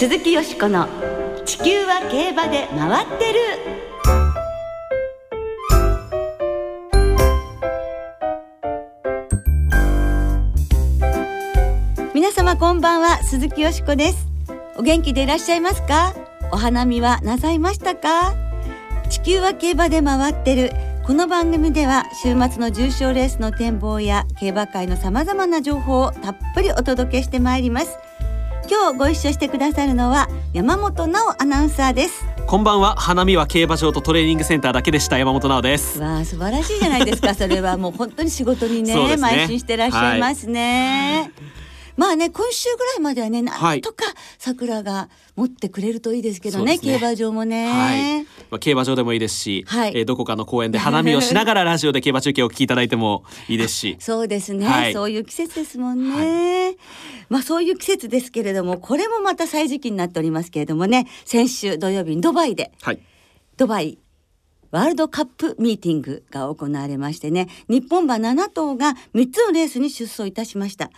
鈴木よしこの「地球は競馬で回ってる」皆様こんばんは鈴木よしこです。お元気でいらっしゃいますか？お花見はなさいましたか？地球は競馬で回ってる。この番組では週末の重賞レースの展望や競馬界のさまざまな情報をたっぷりお届けしてまいります。今日ご一緒してくださるのは山本直アナウンサーです。こんばんは。花見は競馬場とトレーニングセンターだけでした。山本直です。わあ素晴らしいじゃないですか。それはもう本当に仕事にね ね。邁進してらっしゃいますね、まあね今週ぐらいまではねなんとか桜が持ってくれるといいですけどね,、そうですね。競馬場もね、はい、まあ、競馬場でもいいですし、はい。えーどこかの公園で花見をしながらラジオで競馬中継をお聞きいただいてもいいですし。そうですね、はい。そういう季節ですもんね、まあそういう季節ですけれどもこれもまた歳時期になっておりますけれどもね先週土曜日にドバイではい。ドバイワールドカップミーティングが行われましてね日本馬7頭が3つのレースに出走いたしました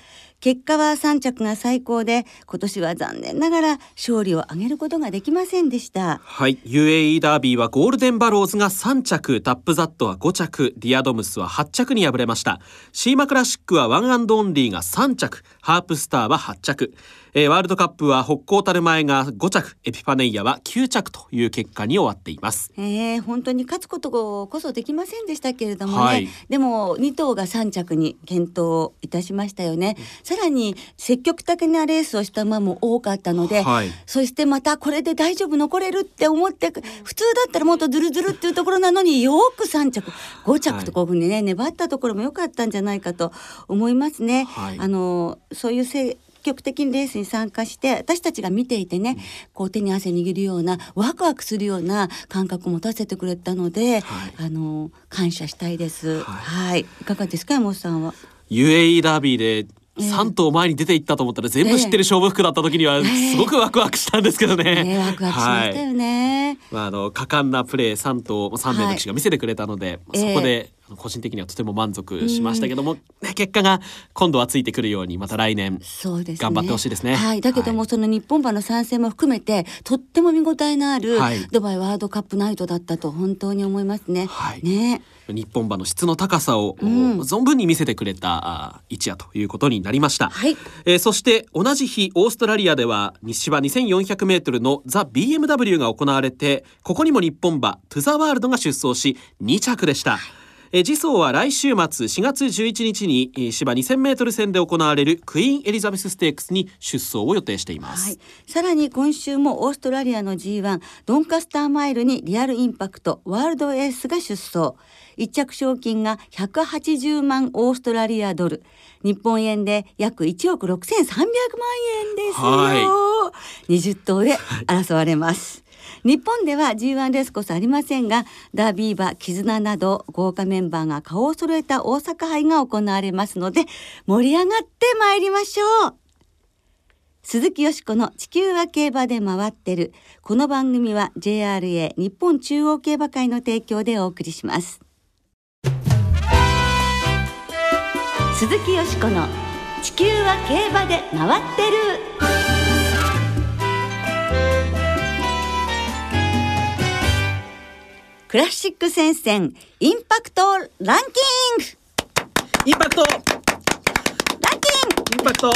結果は3着が最高で今年は残念ながら勝利を挙げることができませんでした。はい。UAE ダービーはゴールデンバローズが3着タップザットは5着ディアドムスは8着に敗れました。シーマクラシックはワンアンドオンリーが3着ハープスターは8着、えーワールドカップは北高たる前が5着エピファネイアは9着という結果に終わっています。えー、本当に勝つことこそできませんでしたけれどもね、はい。でも2頭が3着に健闘いたしましたよね、さらに積極的なレースをした馬も多かったので、はい。そしてまたこれで大丈夫残れるって思って普通だったらもっとズルズルっていうところなのによく3着。5着とこういうふうにね、粘ったところも良かったんじゃないかと思いますね。はい。あのそういう積極的にレースに参加して私たちが見ていてね、こう手に汗握るようなワクワクするような感覚を持たせてくれたので、はい。あの感謝したいです。ははい。い、い、かがですか山本さんは？UAE ダービーでええ3頭前に出ていったと思ったら全部知ってる勝負服だった時にはええすごくワクワクしたんですけどね。ね、ワクワクしましたよね。まあ、あの果敢なプレー3頭3名の騎手が見せてくれたので、ええそこで個人的にはとても満足しましたけども、ね、結果が今度はついてくるようにまた来年。頑張ってほしいですね。はい、だけども、はい。その日本馬の参戦も含めて、とっても見応えのあるはい。ドバイワールドカップナイトだったと本当に思いますね。はい。ね。日本馬の質の高さを、うん。存分に見せてくれたあ一夜ということになりました、はい。えーそして同じ日オーストラリアでは西芝 2400m のザ・ BMW が行われてここにも日本馬トゥザワールドが出走し2着でした、えー次走は来週末4月11日にえー芝 2000m 戦で行われるクイーンエリザベスステークスに出走を予定しています、はい、さらに今週もオーストラリアの G1 ドンカスターマイルにリアルインパクトワールドエースが出走。一着賞金が180万オーストラリアドル。日本円で約1億6300万円ですよ、は20頭で争われます日本では G1 レースこそありませんがダービー馬絆など豪華メンバーが顔を揃えた大阪杯が行われますので盛り上がってまいりましょう鈴木よしこの地球は競馬で回ってる。この番組は JRA 日本中央競馬会の提供でお送りします。鈴木よしこの地球は競馬で回ってる。クラシック戦線インパクトランキング。インパクト。ランキング。インパクト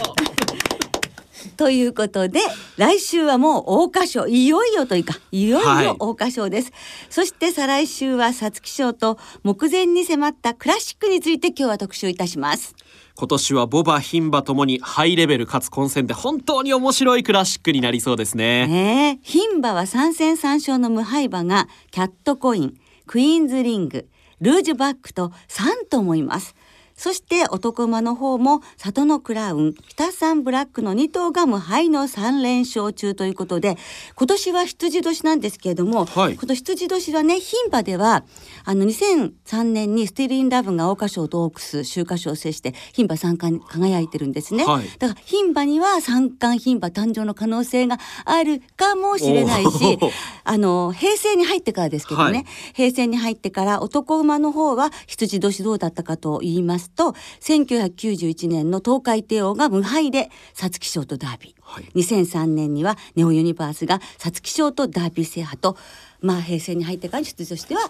ということで来週はもう桜花賞いよいよというかい。よいはいよ桜花賞です、そして再来週は皐月賞と目前に迫ったクラシックについて今日は特集いたします。今年はボバ牝馬ともにハイレベルかつ混戦で本当に面白いクラシックになりそうですね。牝馬は3戦3勝の無敗馬がキャットコインクイーンズリングルージュバックと3ともいますそして男馬の方も里のクラウン北サンブラックの2頭が無敗の3連勝中ということで今年は羊年なんですけれども、はい。今年羊年はね牝馬ではあの2003年にスティルインラブが桜花賞とオークス秋華賞を制して牝馬三冠に輝いてるんですね、はい。だから牝馬には三冠牝馬誕生の可能性があるかもしれないし あの平成に入ってからですけどね、はい。平成に入ってから男馬の方は羊年どうだったかと言いますますと1991年のトウカイテイオーが無敗で皐月賞とダービー、はい。2003年にはネオユニバースが皐月賞とダービー制覇とまあ平成に入ってから出場しては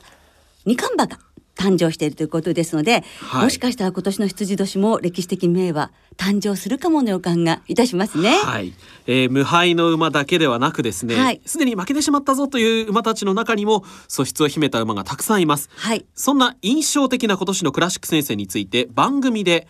二冠馬が誕生しているということですので、はい。もしかしたら今年の羊年も歴史的名馬誕生するかもの予感がいたしますね。はい、えー無敗の馬だけではなくですねはい。すで、に負けてしまったぞという馬たちの中にも素質を秘めた馬がたくさんいます。はい。そんな印象的な今年のクラシック戦線について番組で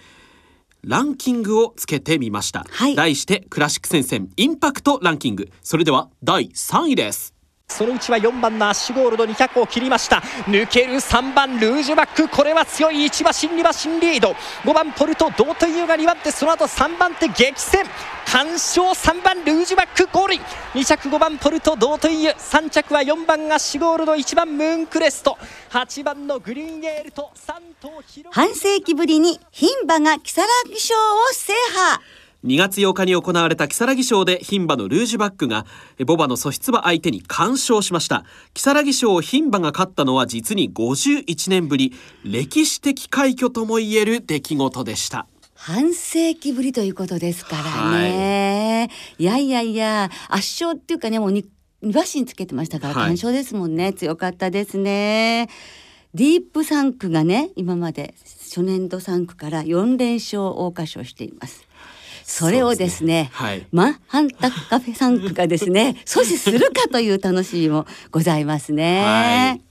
ランキングをつけてみました、はい。題してクラシック戦線インパクトランキング。それでは第3位ですそのうちは4番のアッシュゴールド200を切りました。抜ける3番ルージュバック。これは強い。1馬身2馬身リード。5番ポルトドートイユが2番手その後3番手激戦。完勝3番ルージュバック。ゴール2着5番ポルトドートイユ3着は4番アッシュゴールド1番ムーンクレスト。8番のグリーンエールと3頭半世紀ぶりに牝馬が木更木賞を制覇。2月8日に行われた木更木賞で牝馬のルージュバックがえボバの素質馬相手に完勝しました。木更木賞を牝馬が勝ったのは実に51年ぶり。歴史的快挙ともいえる出来事でした。半世紀ぶりということですからね、い、やいやいや圧勝っていうかねもう 2, 2馬身つけてましたからはい。完勝ですもんね、強かったですね。ディープ3区がね今まで初年度3区から4連勝桜花賞していますそれをですねはい。マンハンタカフェ3区がですね 阻止するかという楽しみもございますね。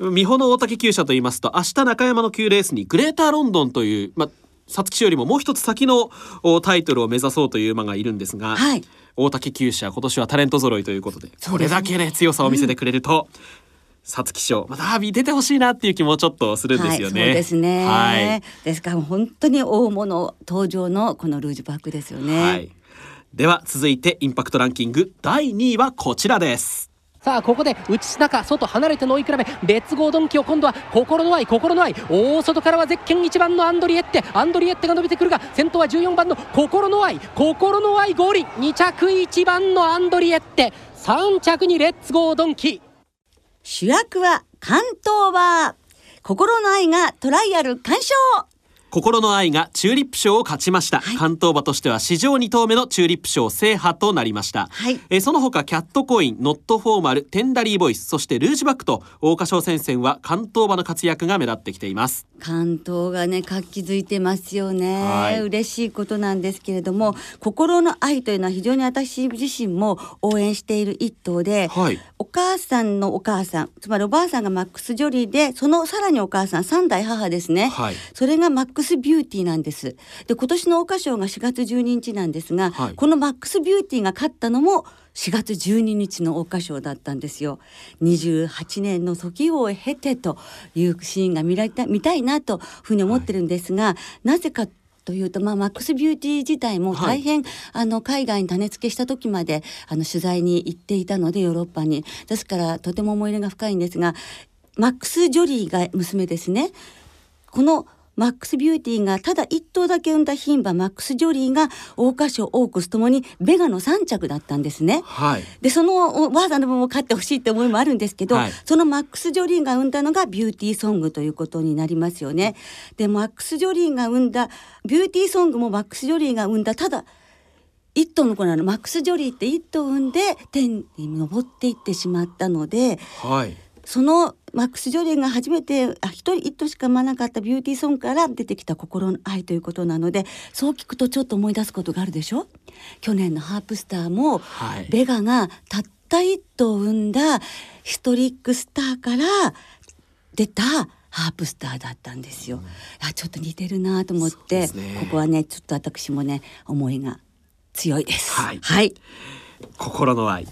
美穂の大竹厩舎と言いますと明日中山の9レースにグレーターロンドンというまあ皐月賞よりももう一つ先のおタイトルを目指そうという馬がいるんですが、はい。大竹厩舎今年はタレント揃いということでね。これだけね強さを見せてくれると皐月賞、まあ、ダービー出てほしいなっていう気もちょっとするんですよね。はい、そうですね、はいですから本当に大物登場のこのルージュバックですよね。はい。では続いてインパクトランキング第2位はこちらです。さあここで内中外離れての追い比べレッツゴードンキを今度は心の愛心の愛大外からはゼッケン1番のアンドリエッテアンドリエッテが伸びてくるが先頭は14番の心の愛心の愛ゴールイン2着1番のアンドリエッテ3着にレッツゴードンキ主役は関東は。心の愛がトライアル鑑賞心の愛がチューリップ賞を勝ちました、はい。関東馬としては史上2頭目のチューリップ賞制覇となりました、はい。えーその他キャットコインノットフォーマルテンダリーボイスそしてルージュバックと桜花賞戦線は関東馬の活躍が目立ってきています。関東がね活気づいてますよね、はい。嬉しいことなんですけれども心の愛というのは非常に私自身も応援している一頭で、はい。お母さんのお母さんつまりおばあさんがマックス・ジョリーでそのさらにお母さん三代母ですね、はい。それがマックス・ビューティーなんです。で今年の桜花賞が4月12日なんですが、はい。このマックス・ビューティーが勝ったのも4月12日の桜花賞だったんですよ。28年の時を経てというシーンが見られた見たいなというふうに思ってるんですが、なぜかというと、まあ、マックスビューティー自体も大変、あの海外に種付けした時まであの取材に行っていたのでヨーロッパに。ですからとても思い入れが深いんですがマックス・ジョリーが娘ですね。このマックスビューティがただ一頭だけ産んだ牝馬マックス・ジョリーが桜花賞オークスともにベガの3着だったんですね。はいでそのおばあさんの分も勝ってほしいって思いもあるんですけど、はいそのマックス・ジョリーが生んだのがビューティーソングということになりますよね。でマックス・ジョリーが生んだビューティーソングもマックス・ジョリーが生んだただ一頭の子なのマックス・ジョリーって一頭産んで天に昇っていってしまったのではいそのマックス・ジョリーが初めてあ一人一頭しか産まなかったビューティーソングから出てきた心の愛ということなのでそう聞くとちょっと思い出すことがあるでしょ？去年のハープスターも、はいベガがたった一頭産んだヒストリックスターから出たハープスターだったんですよ。あちょっと似てるなと思って、ね。ここはねちょっと私もね思いが強いです。はい。はい、心の愛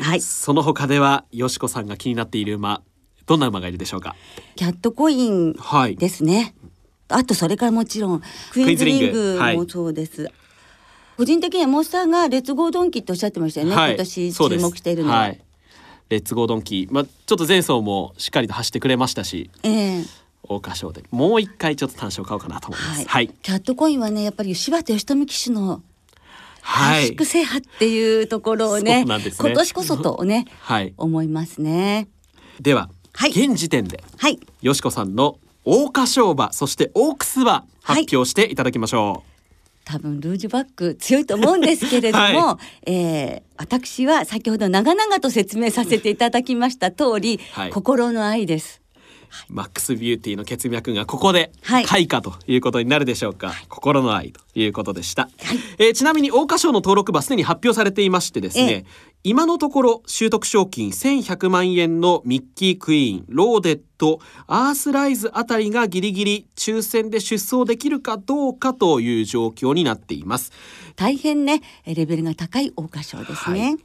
はい。その他ではよしこさんが気になっている馬どんな馬がいるでしょうか？キャットコインはい。ですね。あとそれからもちろんクイーンズリングもそうです。個人的にはモンスターがレッツゴードンキっておっしゃってましたよね。はい。今年注目しているのは。はい、レッツゴードンキー、まあ、ちょっと前走もしっかりと走ってくれましたしええ。桜花賞で。もう一回ちょっと単勝買おうかなと思いまはい、すはい。キャットコインはねやっぱり柴田義富騎手のはい。圧縮制覇っていうところをねね。今年こそとねはい。思いますね。では、はい。現時点ではい。よしこさんの桜花賞馬そしてオークス馬発表していただきましょう、多分ルージュバック強いと思うんですけれども、はえー私は先ほど長々と説明させていただきました通り、はい。心の愛です。マックスビューティーの血脈がここではい。開花ということになるでしょうか、心の愛ということでした、えーちなみに桜花賞の登録馬すでに発表されていましてですね、今のところ習得賞金1100万円のミッキークイーンローデットアースライズあたりがギリギリ抽選で出走できるかどうかという状況になっています。大変ねレベルが高い桜花賞ですね。はい。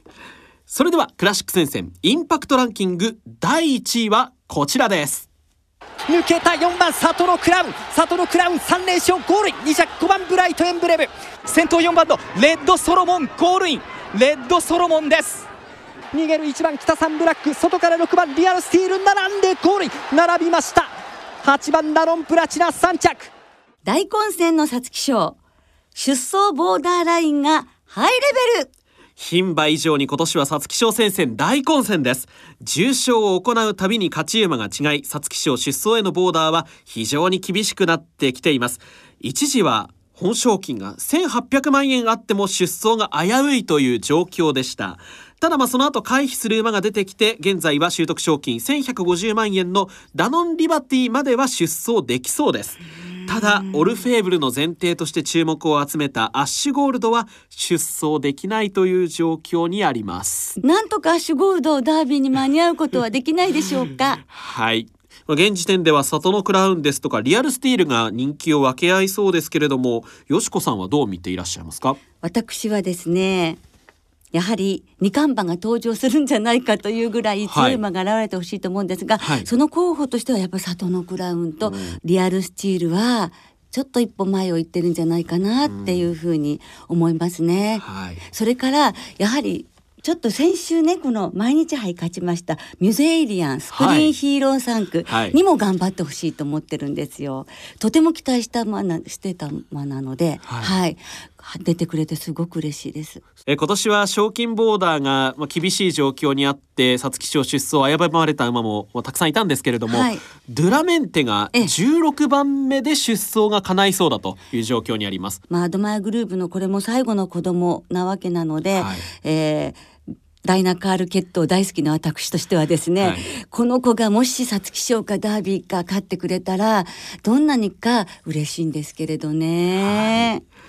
それではクラシック戦線インパクトランキング第1位はこちらです抜けた4番里のクラウン。里のクラウン3連勝ゴールイン。2着5番ブライトエンブレム。先頭4番のレッドソロモンゴールイン。レッドソロモンです。逃げる1番北三ブラック。外から6番リアルスティール並んでゴールイン。並びました。8番ラロンプラチナ3着。大混戦の皐月賞。出走ボーダーラインがハイレベル。牝馬以上に今年は皐月賞戦線大混戦です。重賞を行うたびに勝ち馬が違い皐月賞出走へのボーダーは非常に厳しくなってきています。一時は本賞金が1800万円あっても出走が危ういという状況でした。ただまあその後回避する馬が出てきて現在は習得賞金1150万円のダノンリバティまでは出走できそうです。ただオルフェーブルの前提として注目を集めたアッシュゴールドは出走できないという状況にあります。なんとかアッシュゴールドダービーに間に合うことはできないでしょうか？はい。まあ現時点では里のクラウンですとかリアルスティールが人気を分け合いそうですけれどもよしこさんはどう見ていらっしゃいますか？私はですねやはり二冠馬が登場するんじゃないかというぐらい強い馬が現れてほしいと思うんですが、はい。その候補としてはやっぱり里のクラウンとリアルスチールはちょっと一歩前を行ってるんじゃないかなっていうふうに思いますね。はい。それからやはりちょっと先週ねこの毎日杯勝ちましたミュゼイリアンスクリーンヒーロー3区はい。にも頑張ってほしいと思ってるんですよ。とても期待した馬なしてた馬なので、はい。はい、出てくれてすごく嬉しいです。え今年は賞金ボーダーがまあ厳しい状況にあって皐月賞出走を危ぶまれた馬もまあたくさんいたんですけれども、はいドゥラメンテがええ16番目で出走が叶いそうだという状況にあります。まあ、アドマイヤグループのこれも最後の子供なわけなので、はいえーダイナカール血統大好きな私としてはですね、はいこの子がもし皐月賞かダービーか勝ってくれたらどんなにか嬉しいんですけれどね。まあ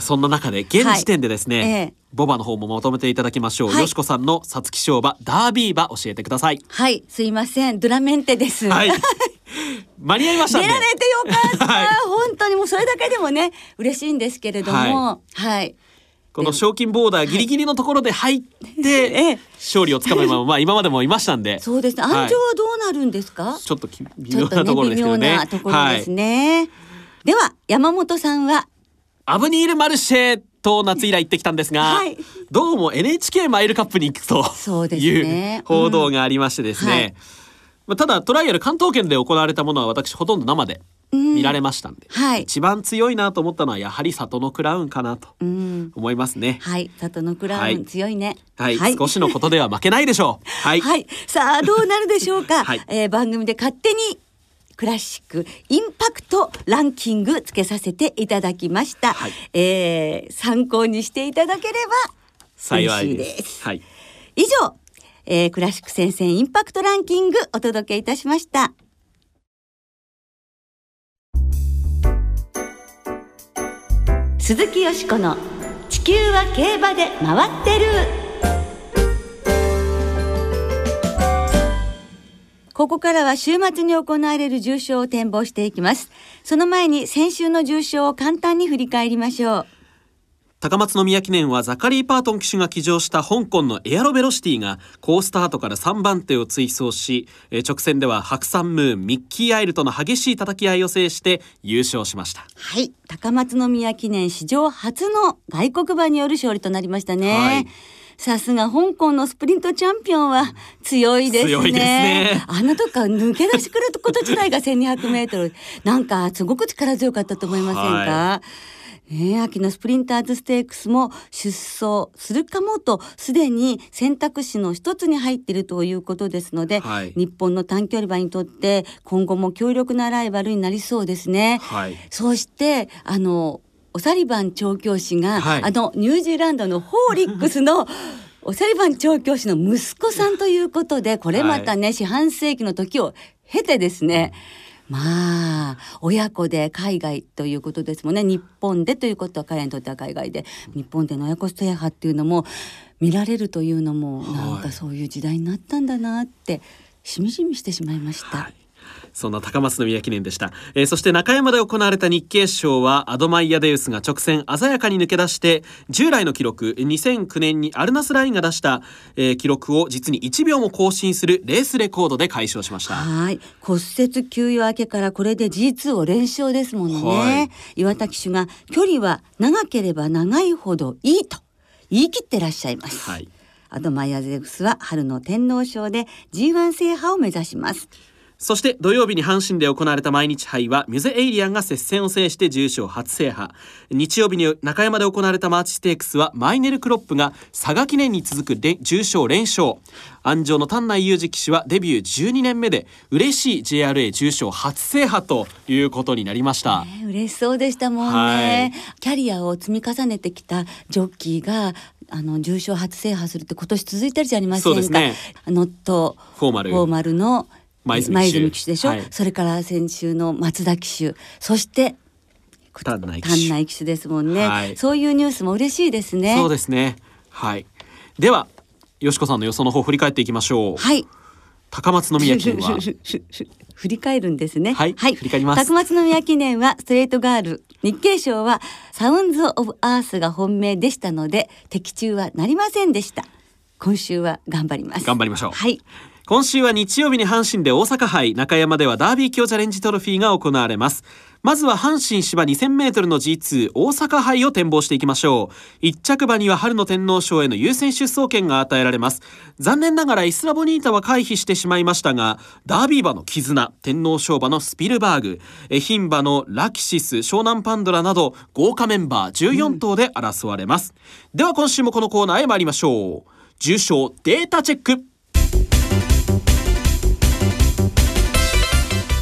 そんな中で現時点でですね、はい。ええ。ボバの方もまとめていただきましょう、はい。よしこさんの皐月賞馬ダービー馬教えてください。はい、すいません、ドゥラメンテです。はい。間に合いました出られてよかった、はい。本当にもうそれだけでもね嬉しいんですけれども、はい、この賞金ボーダーギリギリのところで入って、ええ。勝利をつかむ馬も まあ今までもいましたんで。そうです。ね。はい。安城はどうなるんですか？ちょっとき微ちょっとね妙なところですね。なところですね。では山本さんはアブニール・マルシェと夏以来行ってきたんですが、はい。どうも NHK マイルカップに行くとそうね。う報道がありましてですね、うんはい。まあ、ただトライアル関東圏で行われたものは私ほとんど生で見られましたんで、はい。一番強いなと思ったのはやはり里のクラウンかなとうん。思いますね。はい。里のクラウン、はい。強いね。はい、少しのことでは負けないでしょう。はい、はい、さあどうなるでしょうか、はい。えー番組で勝手にクラシックインパクトランキングつけさせていただきました、はい。えー参考にしていただければ幸いで。嬉しいです。すはい。以上、えークラシック戦線インパクトランキングお届けいたしました。鈴木よしこの地球は競馬で回ってるここからは週末に行われる重賞を展望していきます。その前に先週の重賞を簡単に振り返りましょう。高松宮記念はザカリー・パートン騎手が騎乗した香港のエアロベロシティが好スタートから3番手を追走しえー直線では白山ムーンミッキー・アイルとの激しい叩き合いを制して優勝しました。はい、高松宮記念史上初の外国馬による勝利となりましたね。はいさすが香港のスプリントチャンピオンは強いですね。強いですねあのとか抜け出してくること自体が1200メートル。なんかすごく力強かったと思いませんか、はね、秋のスプリンターズステークスも出走するかもとすでに選択肢の一つに入っているということですので、はい日本の短距離馬にとって今後も強力なライバルになりそうですね。はいそしてあのおサリバン調教師が、はい。あのニュージーランドのホーリックスの おサリバン調教師の息子さんということでこれまたね、四半世紀の時を経てですねまあ親子で海外ということですもんね。日本でということは彼らにとっては海外で日本での親子制覇っていうのも見られるというのもはいなんかそういう時代になったんだなってしみじみしてしまいました。はいそんな高松宮記念でした、えーそして中山で行われた日経賞はアドマイヤデウスが直線鮮やかに抜け出して従来の記録2009年にアルナスラインが出した、えー記録を実に1秒も更新するレースレコードで快勝しました。はい。骨折休養明けからこれで G2 を連勝ですものね、はい。岩田騎手が距離は長ければ長いほどいいと言い切ってらっしゃいます、はい。アドマイヤゼウスは春の天皇賞で G1 制覇を目指しますそして土曜日に阪神で行われた毎日杯はミュゼエイリアンが接戦を制して重賞初制覇。日曜日に中山で行われたマーチステークスはマイネルクロップが佐賀記念に続く連重賞連勝。安城の丹内裕二騎手はデビュー12年目で嬉しい JRA 重賞初制覇ということになりました、ね嬉しそうでしたもんね、キャリアを積み重ねてきたジョッキーがあの重賞初制覇するって今年続いてるじゃありませんか。そうですね。ノットフォーマル。フォーマルの前泉騎手でしょ、はい。それから先週の松田騎手。そして丹内騎手。ですもんね、はい。そういうニュースも嬉しいですね。そうですね。はい。ではよしこさんの予想の方振り返っていきましょう、はい。高松宮記念は？振り返るんですね。はい振り返ります。高松宮記念はストレートガール日経賞はサウンズオブアースが本命でしたので的中はなりませんでした。今週は頑張ります。頑張りましょう。はい今週は日曜日に阪神で大阪杯中山ではダービー強チャレンジトロフィーが行われます。まずは阪神芝 2000m の G2 大阪杯を展望していきましょう。一着馬には春の天皇賞への優先出走権が与えられます。残念ながらイスラボニータは回避してしまいましたがダービー馬の絆天皇賞馬のスピルバーグえ牝馬のラキシス湘南パンドラなど豪華メンバー14頭で争われます、では今週もこのコーナーへ参りましょう。重賞データチェック。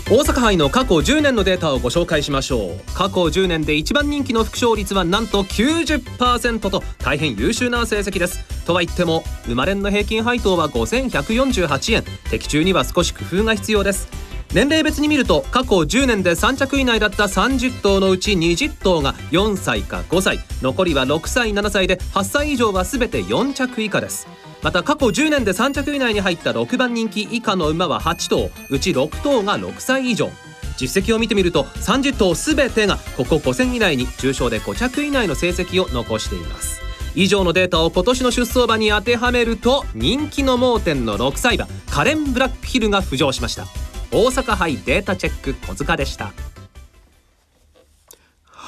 大阪杯の過去10年のデータをご紹介しましょう。過去10年で一番人気の副勝率はなんと90%と大変優秀な成績です。とは言っても生まれんの平均配当は5148円。的中には少し工夫が必要です。年齢別に見ると過去10年で3着以内だった30頭のうち20頭が4歳か5歳。残りは6歳7歳で8歳以上は全て4着以下です。また過去10年で3着以内に入った6番人気以下の馬は8頭うち6頭が6歳以上。実績を見てみると30頭全てがここ5戦以内に重賞で5着以内の成績を残しています。以上のデータを今年の出走馬に当てはめると人気の盲点の6歳馬カレン・ブラックヒルが浮上しました。大阪杯データチェック小塚でした。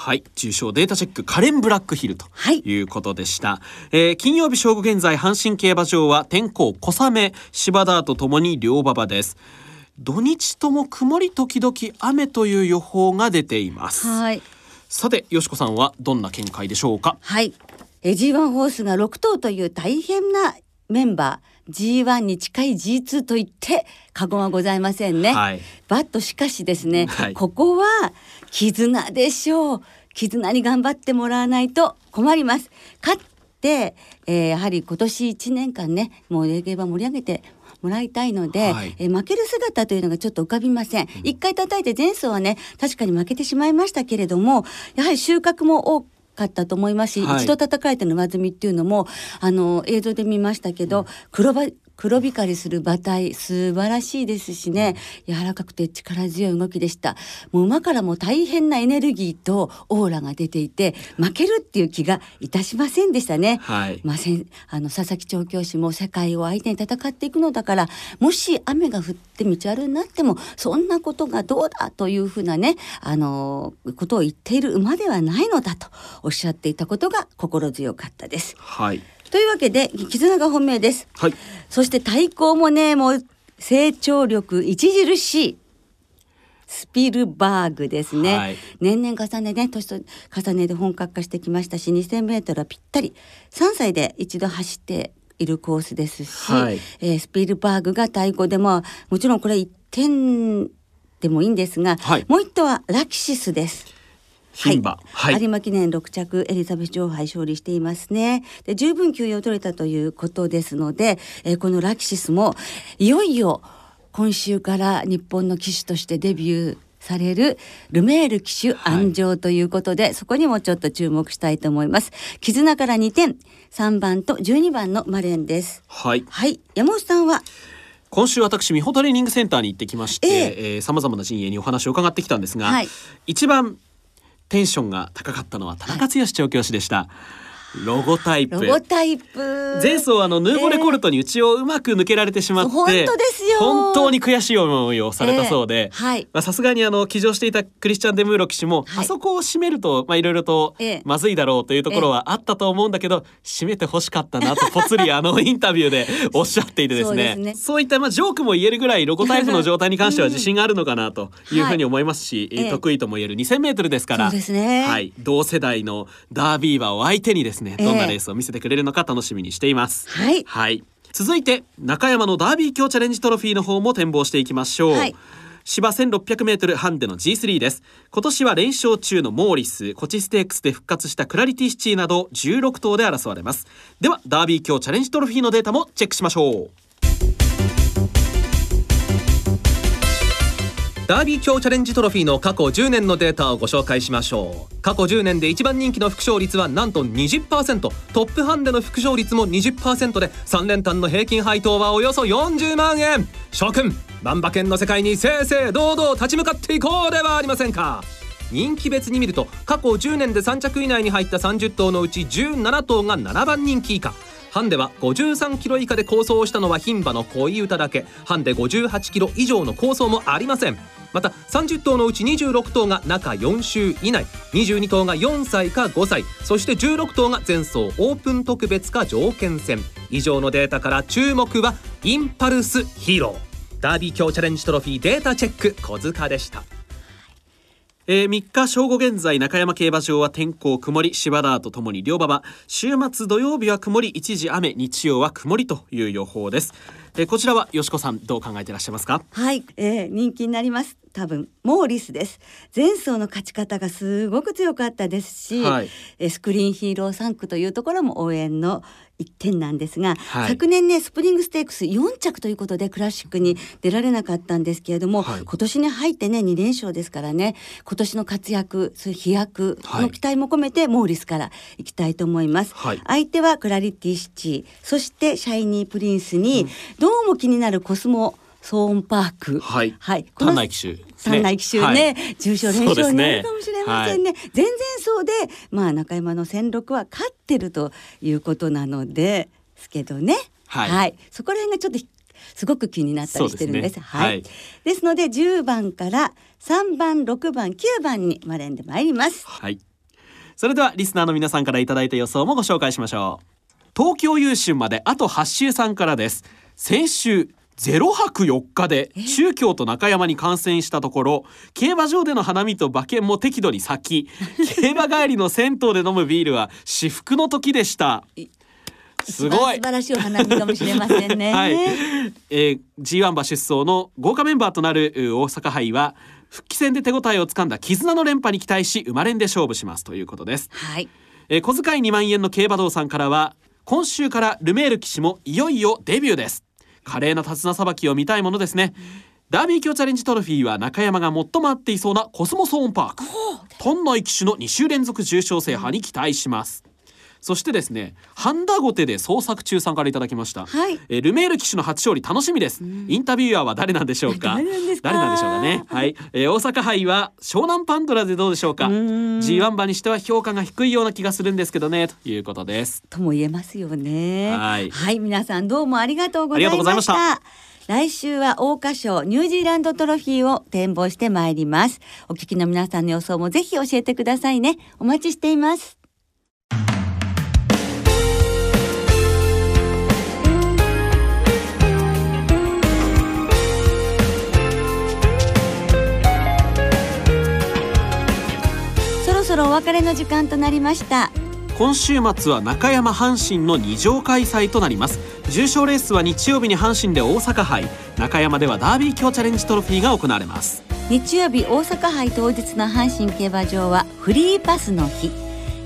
はい。重賞データチェックカレン・ブラックヒルとはい。いうことでした、えー金曜日正午現在阪神競馬場は天候小雨。芝ダーとともに両馬場です。土日とも曇り時々雨という予報が出ています。はい。さてよしこさんはどんな見解でしょうか？はい。え G1 ホースが6頭という大変なメンバー G1 に近い G2 と言って過言はございませんね。はい。バットしかしですね、はい。ここは絆でしょう。絆に頑張ってもらわないと困ります。勝って、えーやはり今年1年間ねもうレゲエ馬盛り上げてもらいたいので、はいえー負ける姿というのがちょっと浮かびません。一、回叩いて前走はね確かに負けてしまいましたけれどもやはり収穫も多かったと思いますし、はい一度叩かれての上積みっていうのもあの映像で見ましたけど、黒ば黒光りする馬体素晴らしいですしね、柔らかくて力強い動きでした。もう馬からも大変なエネルギーとオーラが出ていて負けるっていう気がいたしませんでしたね。はい。まあ、せんあの佐々木調教師も世界を相手に戦っていくのだからもし雨が降って道悪になってもそんなことがどうだというふうなねあのことを言っている馬ではないのだとおっしゃっていたことが心強かったです。はいというわけで絆が本命です。はいそして対抗もねもう成長力著しい。スピルバーグですね、はい年々重ねね年と重ねで本格化してきましたし 2000m はぴったり3歳で一度走っているコースですし、はいえースピルバーグが太鼓でももちろんこれ1点でもいいんですが、はいもう一頭はラキシスです。牝馬はい、有馬記念6着エリザベス女王杯勝利していますね。で十分休養を取れたということですので、えーこのラキシスもいよいよ今週から日本の騎手としてデビューされるルメール騎手安城ということで、そこにもちょっと注目したいと思います。絆から2点3番と12番のマレンです。はい。はい。山本さんは？今週私美穂トレーニングセンターに行ってきまして、え。えー、様々な陣営にお話を伺ってきたんですが、はい。一番テンションが高かったのは田中剛調教師でした、ロゴタイプ。ロゴタイプ。前走あのヌーボレコルトに内をうまく抜けられてしまって、本当ですよ。本当に悔しい思いをされたそうで。ええはい。まあさすがにあの騎乗していたクリスチャン・デムーロ騎手も、はい。あそこを締めるとまあいろいろとええ。まずいだろうというところはあったと思うんだけど、締めて欲しかったなと ぽつりあのインタビューでおっしゃっていてですね。そうですね。そういったまあジョークも言えるぐらいロゴタイプの状態に関しては自信があるのかなというふうに思いますし、得意とも言える 2000m ですから。そうですね。はい、同世代のダービー馬を相手にですねどんなレースを見せてくれるのか楽しみにしています。はい。はい。続いて中山のダービー強チャレンジトロフィーの方も展望していきましょう。はい。芝 1600m ハンデの G3 です。今年は連勝中のモーリスコチステークスで復活したクラリティシティなど16頭で争われます。ではダービー強チャレンジトロフィーのデータもチェックしましょうダービー強チャレンジトロフィーの過去10年のデータをご紹介しましょう。過去10年で一番人気の副勝率はなんと20%ト。ップハンデの副勝率も20%で3連単の平均配当はおよそ40万円。諸君万馬券の世界に正々堂々立ち向かっていこうではありませんか。人気別に見ると過去10年で3着以内に入った30頭のうち17頭が7番人気以下。ハンデは53キロ以下で構想したのは牝馬の恋歌だけ。ハンデ58キロ以上の構想もありません。また30頭のうち26頭が中4週以内。22頭が4歳か5歳。そして16頭が前走オープン特別か条件戦。以上のデータから注目はインパルスヒーロー。ダービー強チャレンジトロフィーデータチェック。小塚でした。えー、3日正午現在中山競馬場は天候曇り芝田とともに両馬場。週末土曜日は曇り一時雨日曜は曇りという予報です、えー、こちらはよしこさんどう考えていらっしゃいますか？はい、えー、人気になります。多分モーリスです。前走の勝ち方がすごく強かったですし、はい。えースクリーンヒーロー3区というところも応援の一点なんですが、はい。昨年ねスプリングステークス4着ということでクラシックに出られなかったんですけれども、はい。今年に入ってね2連勝ですからね今年の活躍そういう飛躍はい。の期待も込めてモーリスからいきたいと思います、はい。相手はクラリティシティそしてシャイニープリンスに、どうも気になるコスモソーンパークはいはい、丹内騎手ですね丹内騎手ね、はい重賞連勝になるかもしれませんね。前々走で、まあ中山の戦六は勝ってるということなのですけどね。はいそこら辺がちょっとひすごく気になったりしてるんです。そうですねはい、はいですので10番から3番、6番、9番にマレンで参ります。はい。それではリスナーの皆さんからいただいた予想もご紹介しましょう。東京優秀まであと8週さんからです。先週ゼロ泊4日で中京と中山に観戦したところ競馬場での花見と馬券も適度に咲き競馬帰りの銭湯で飲むビールは至福の時でした。すごい。素晴らしいお花見かもしれませんね。はい、えー、G1 馬出走の豪華メンバーとなるう大阪杯は復帰戦で手応えをつかんだ絆の連覇に期待し生まれんで勝負しますということです、はい。えー小遣い2万円の競馬道さんからは今週からルメール騎士もいよいよデビューです華麗な手綱さばきを見たいものですね、ダービー強チャレンジトロフィーは中山が最も合っていそうなコスモソーンパーク。丹内騎手の2週連続重賞制覇に期待します、そしてですねハンダゴテで創作中さんからいただきました、はい。えールメール騎手の初勝利楽しみです、インタビュアーは誰なんでしょうか？誰なんでしょうかね？はい、えー大阪杯は湘南パンドラでどうでしょうか？うーん。G1 馬にしては評価が低いような気がするんですけどね。ということです。とも言えますよね。はい。皆さんどうもありがとうござい。ました。来週は桜花賞ニュージーランドトロフィーを展望してまいります。お聞きの皆さんの予想もぜひ教えてくださいね。お待ちしています。ろお別れの時間となりました。今週末は中山阪神の2乗開催となります。重賞レースは日曜日に阪神で大阪杯。中山ではダービー強チャレンジトロフィーが行われます。日曜日大阪杯当日の阪神競馬場はフリーパスの日。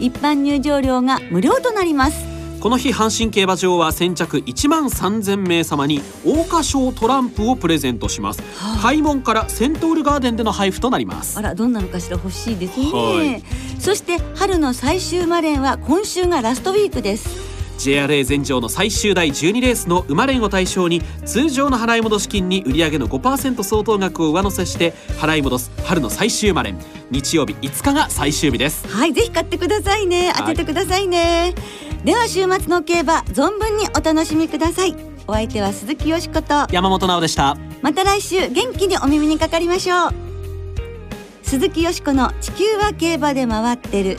一般入場料が無料となりますこの日阪神競馬場は先着1万3000名様に桜花賞トランプをプレゼントします、はあ。開門からセントウルガーデンでの配布となります。あらどんなのかしら欲しいですね、はい。そして春の最終マレンは今週がラストウィークです JRA 全場の最終第12レースの馬連を対象に通常の払い戻し金に売上の5%相当額を上乗せして払い戻す春の最終馬連日曜日5日が最終日です。はいぜひ買ってくださいね。当ててくださいね、では週末の競馬存分にお楽しみください。お相手は鈴木よしこと。山本直でした。また来週元気にお耳にかかりましょう。鈴木よしこの地球は競馬で回ってる